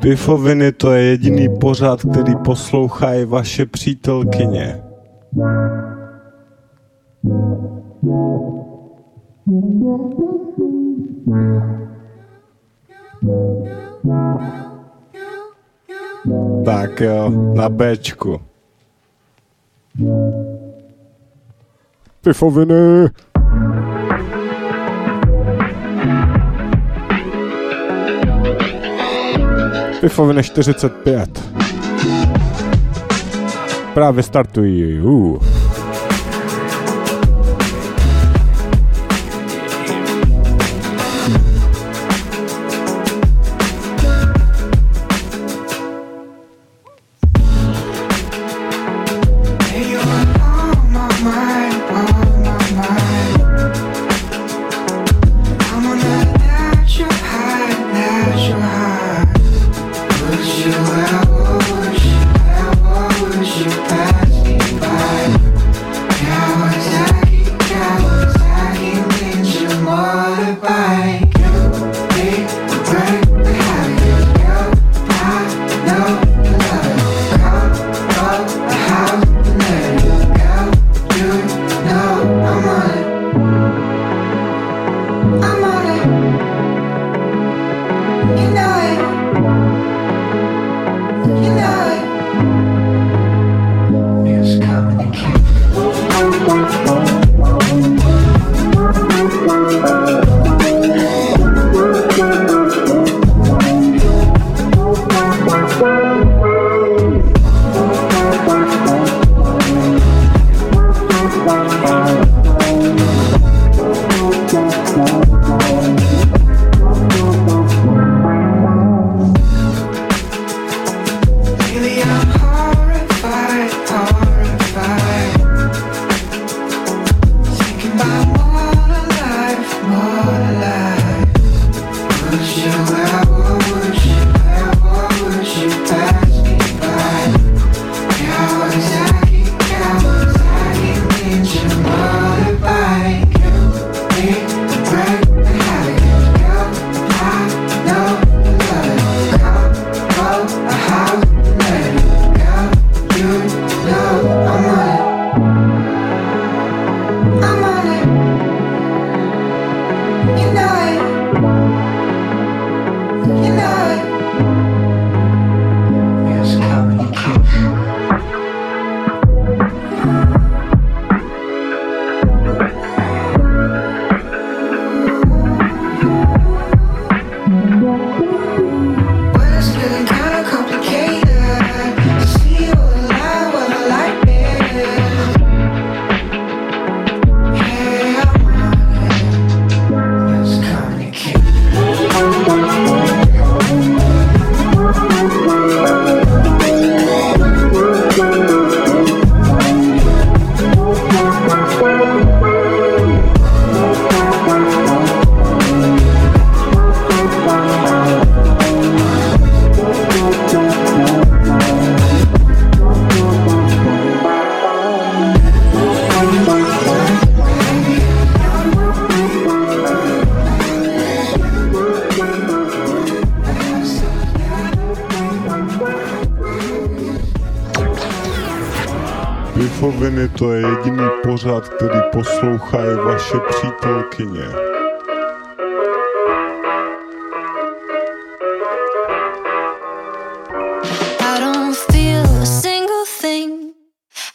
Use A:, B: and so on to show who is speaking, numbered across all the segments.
A: Pifoviny to je jediný pořad, který poslouchají vaše přítelkyně. Tak jo, na Bčku. Pifoviny. Pifoviny 45. Právě startují. Uh. Poslouchají vaše přítelkyně.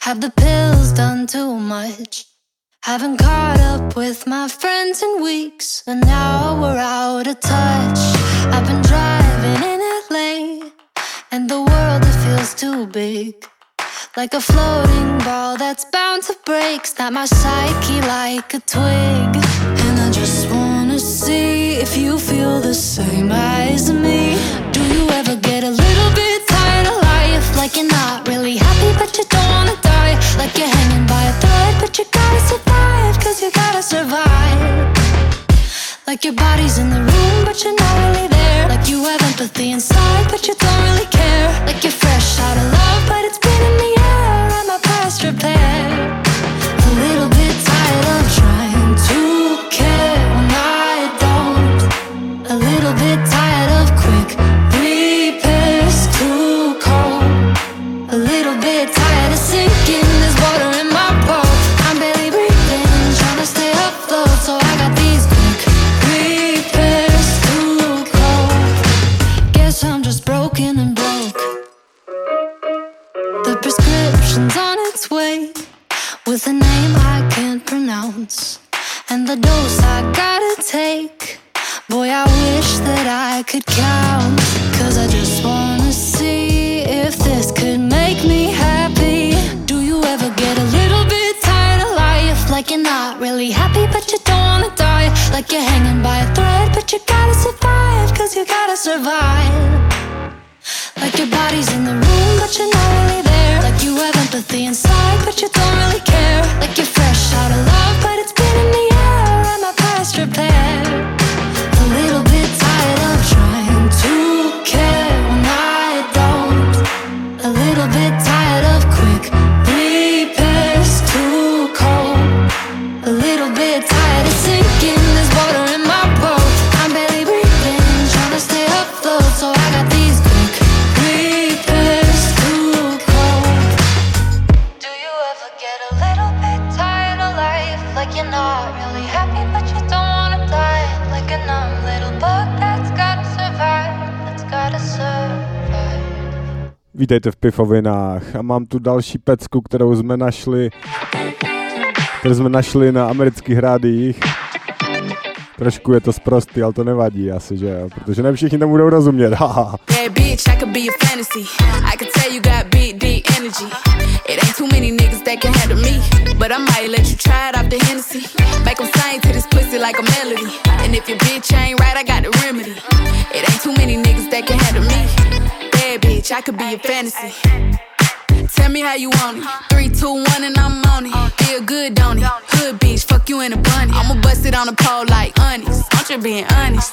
B: Have the pills done too much? Haven't caught up with my friends in weeks, and now we're out of touch. I've been driving in LA, and the world it feels too big. Like a floating ball that's bound to break. Snap my psyche like a twig. And I just wanna see if you feel the same as me. Do you ever get a little bit tired of life? Like you're not really happy, but you don't wanna die. Like you're hanging by a thread, but you gotta survive. Cause you gotta survive. Like your body's in the room, but you're not really there. Like you have empathy inside, but you don't really care. Like you're fresh out of love, but it's could count. Cause I just wanna see if this could make me happy. Do you ever get a little bit tired of life? Like you're not really happy, but you don't wanna die. Like you're hanging by a thread, but you gotta survive. Cause you gotta survive. Like your body's in the room, but you're not really there. Like you have empathy inside, but you don't really care. Like you're fresh out of love, but
A: Vítejte v Pifovinách a mám tu další pecku, kterou jsme našli, kterou jsme našli na amerických rádiích. Trošku je to sprostý, ale to nevadí asi, že jo, protože ne všichni tomu budou rozumět, haha.
C: It ain't too many niggas that can handle me. But I might let you try it off the Hennessy. Make 'em sing to this pussy like a melody. And if your bitch ain't right, I got the remedy. It ain't too many niggas that can handle me. Bad bitch, I could be a fantasy. Tell me how you want it. Three, two, one, and I'm on it. Feel good, don't it? Hood bitch, fuck you in a bunny. I'ma bust it on the pole like honest. I'm just being honest.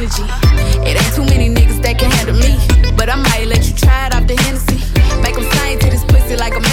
C: energy. It ain't too many niggas that can handle me. But I might let you try it off the Hennessy. Make 'em sing to this pussy like a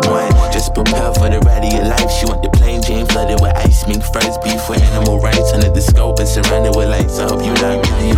D: one. Just prepare for the ride of your life. She want the plain Jane flooded with ice, mink friends, beef with animal rights. Under the scope and surrounded with lights. I hope you not really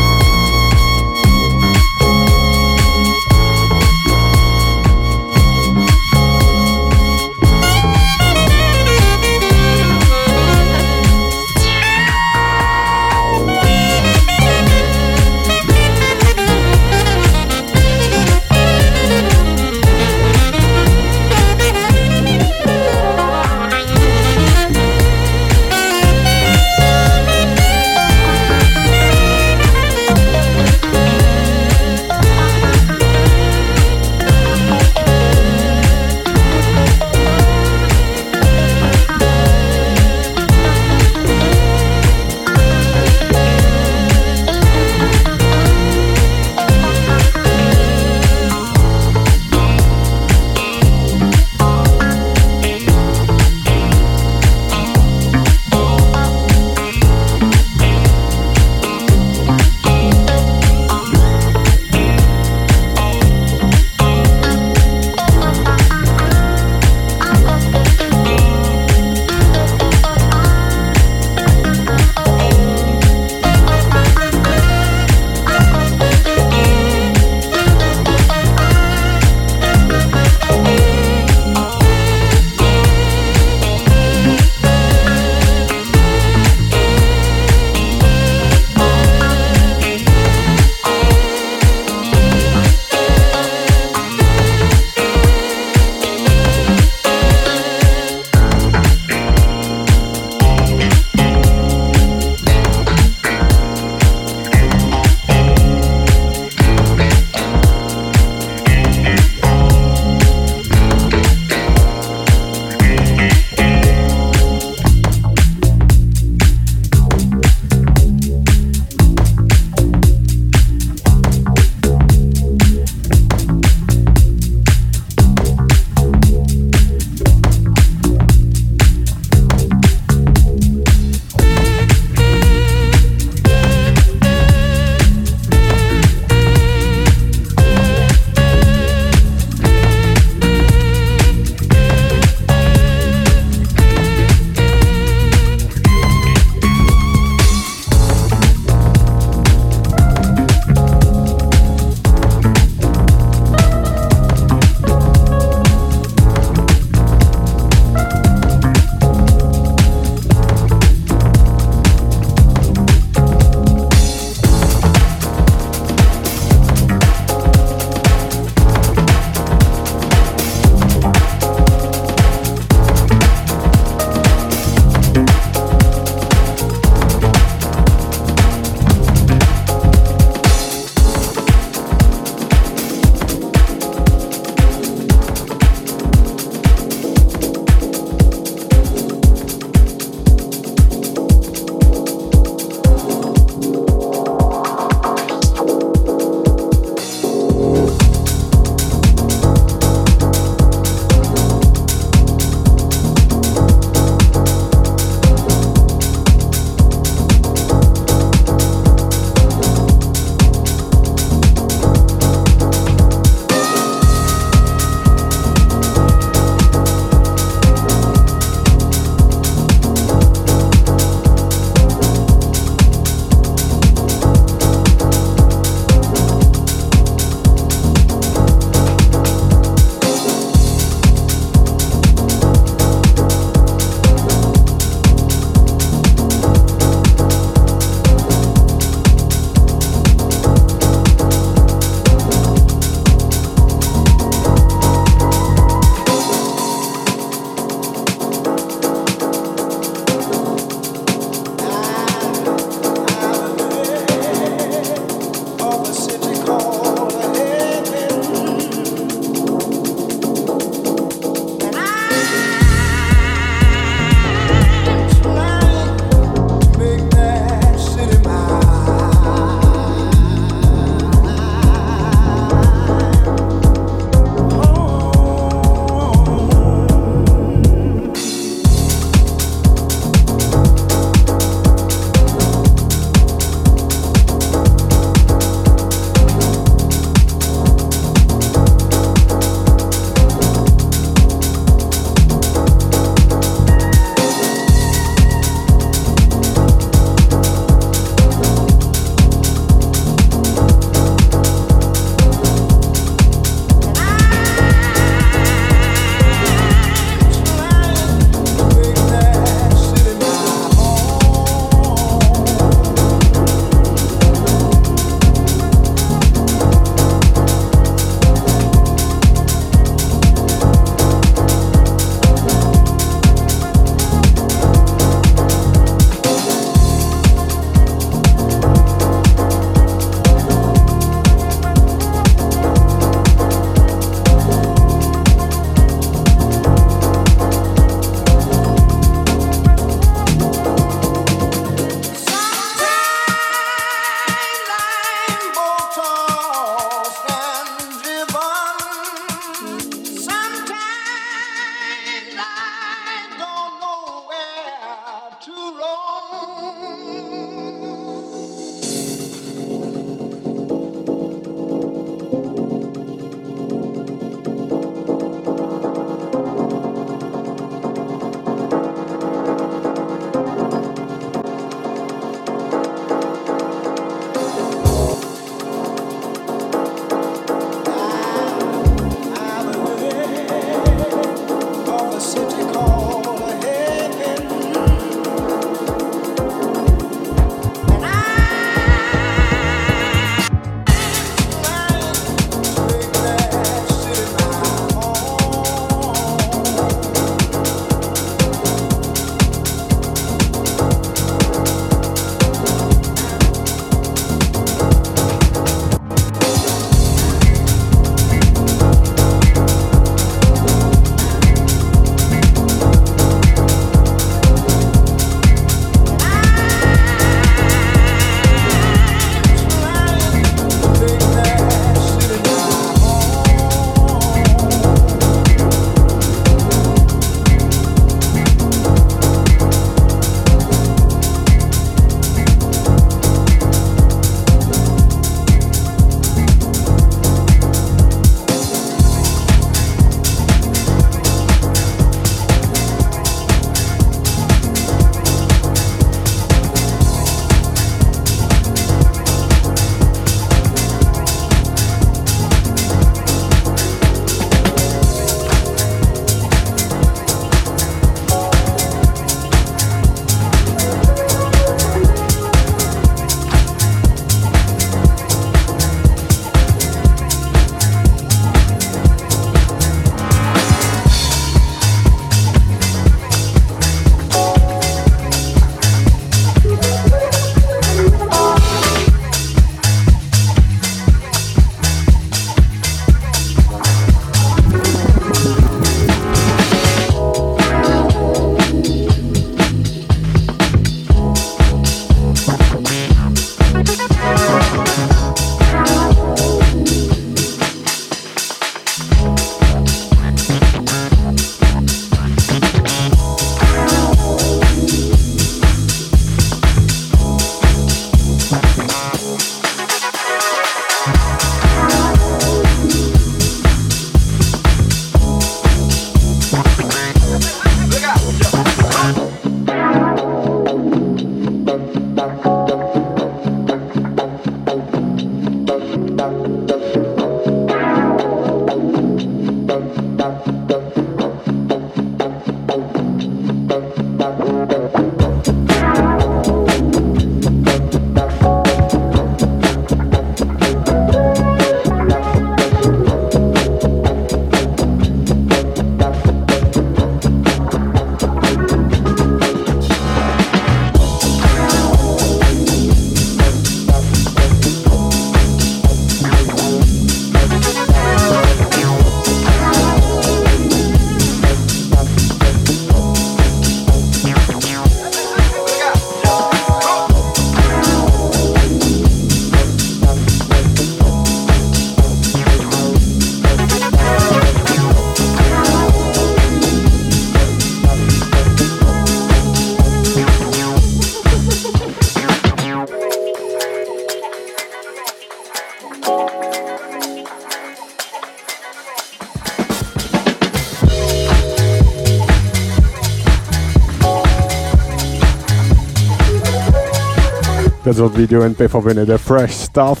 E: That's what we do in Pifoviny, the fresh stuff.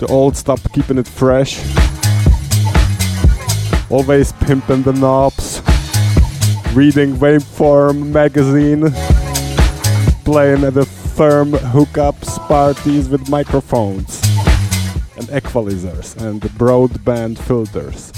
E: The old stuff, keeping it fresh. Always pimping the knobs. Reading Waveform magazine. Playing at the firm hookups parties with microphones and equalizers and broadband filters.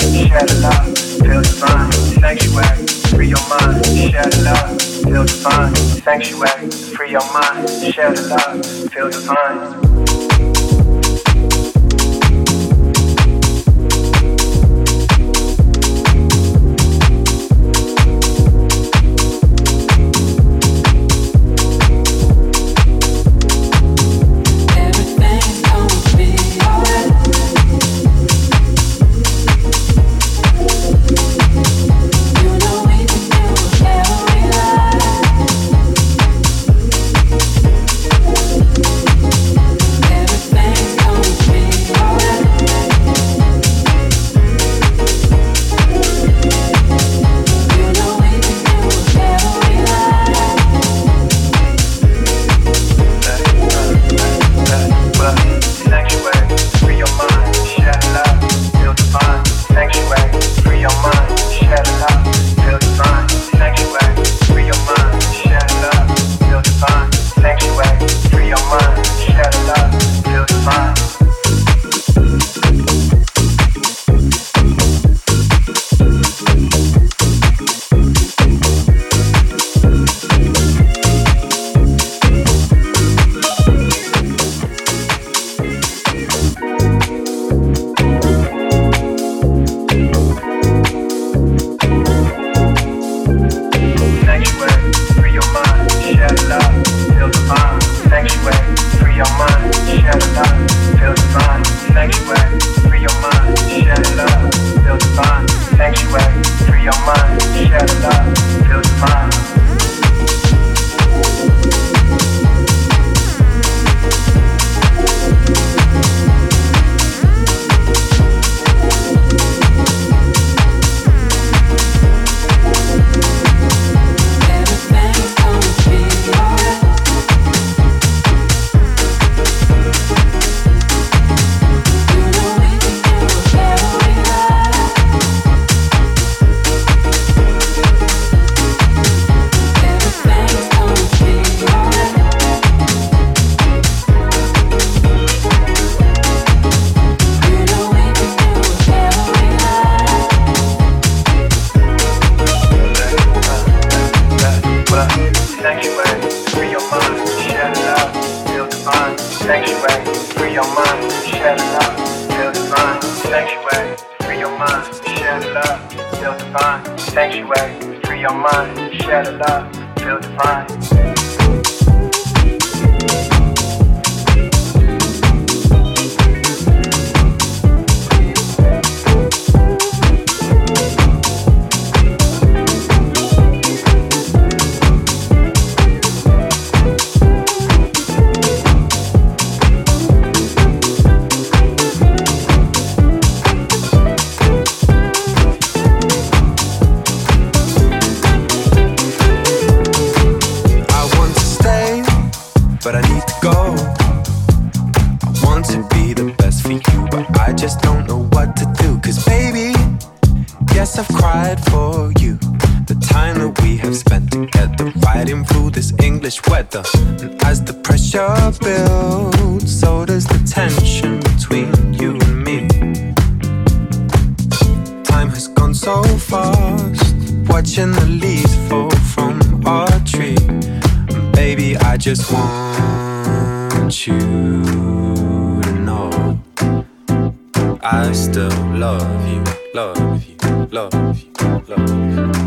F: share the love, feel divine,
G: sanctuary, free your mind, share the love,
H: feel divine, sanctuary, free your mind, share the love, feel divine. so fast, watching the leaves fall from our tree. Baby, I just want you to know I still love you, love you, love you, love you.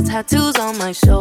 I: Tattoos on my shoulders.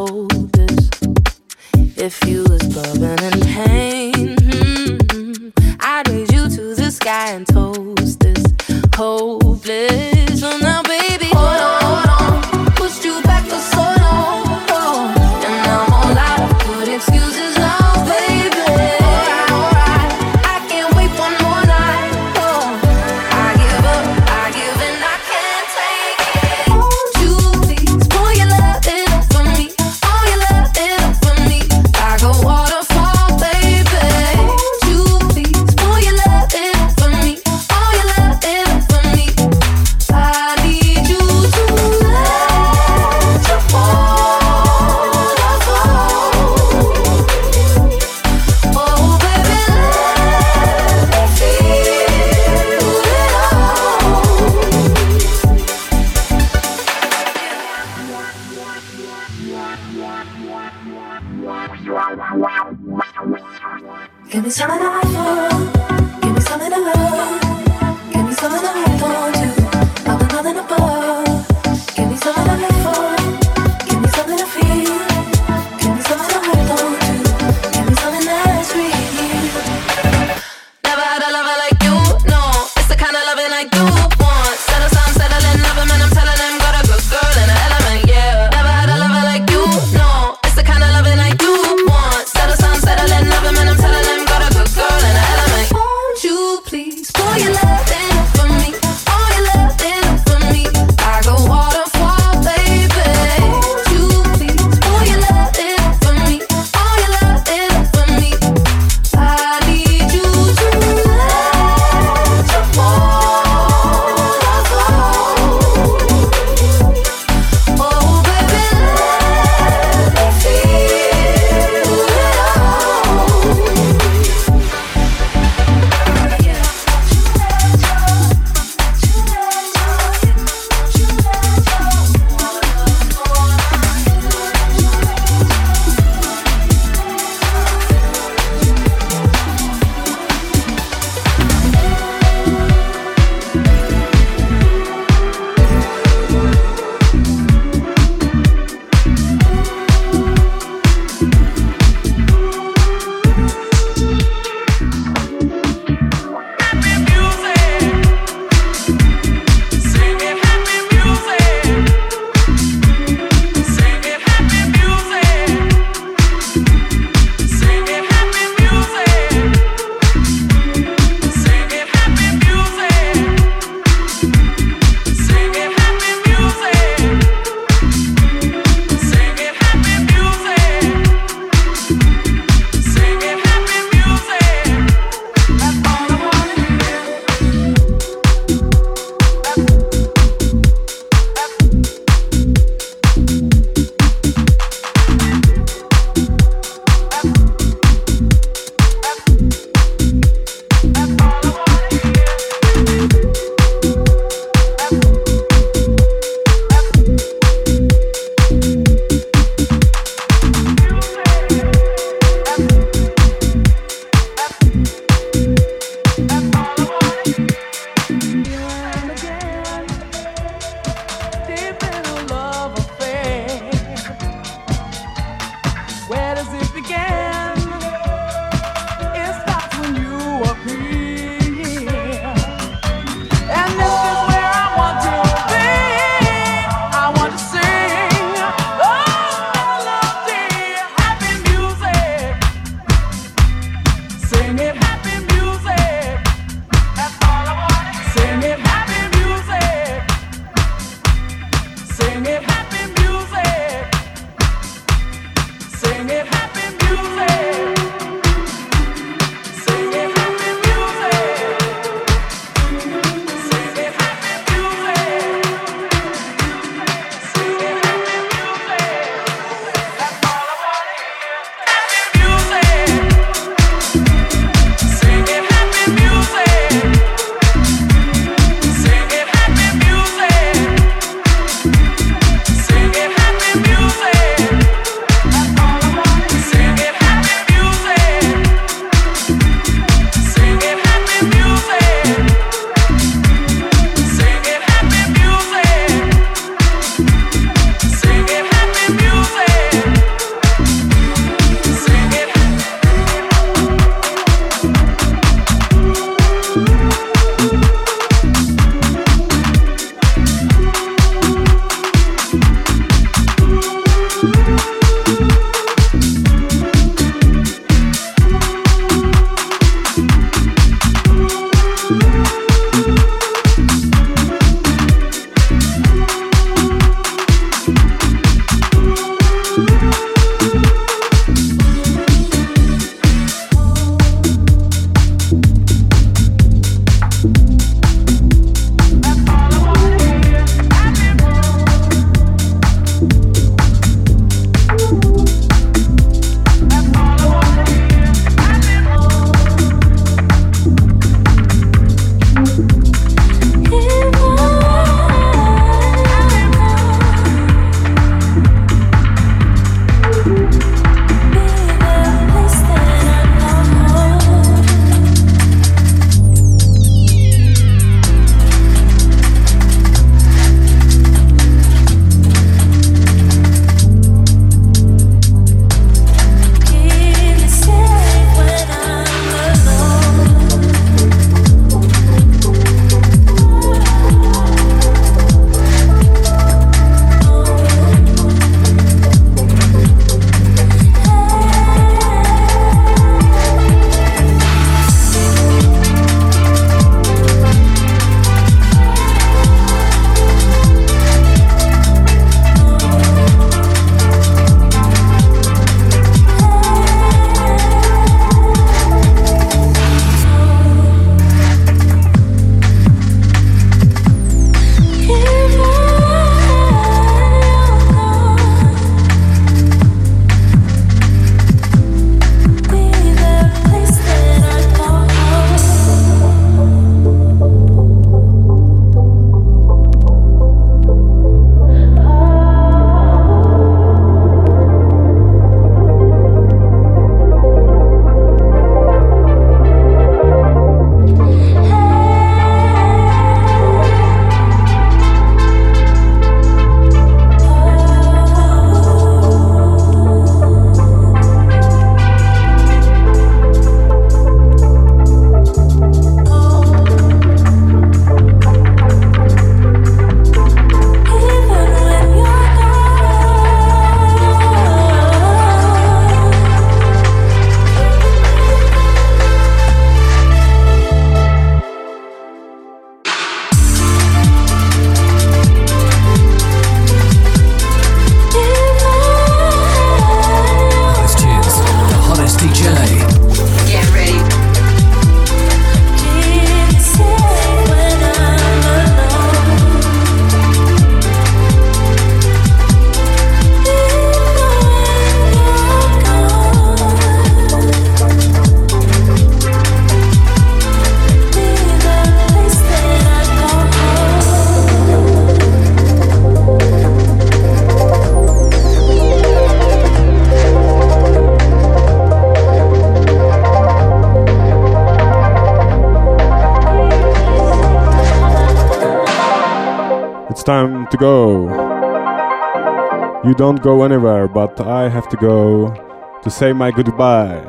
I: You
J: don't go anywhere, but I have to go to say my goodbye.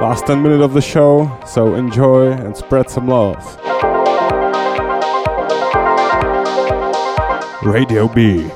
J: Last 10 minutes of the show, so enjoy and spread some love. Radio B.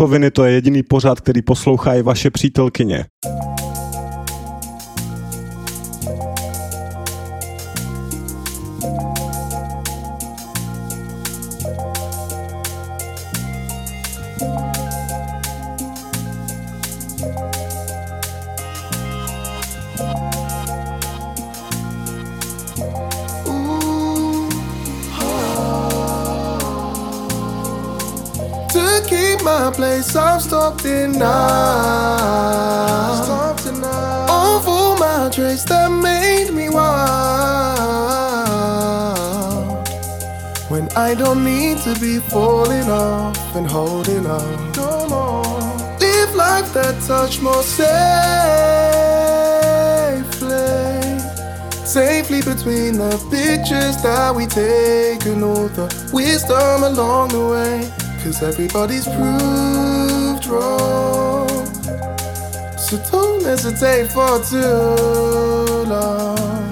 A: píčoviny, to je jediný pořad, který poslouchají vaše přítelkyně.
K: nothing holding on. Come on, live life that touch more safely, safely between the pictures that we take and all the wisdom along the way. Cause everybody's proved wrong, so don't hesitate for too long.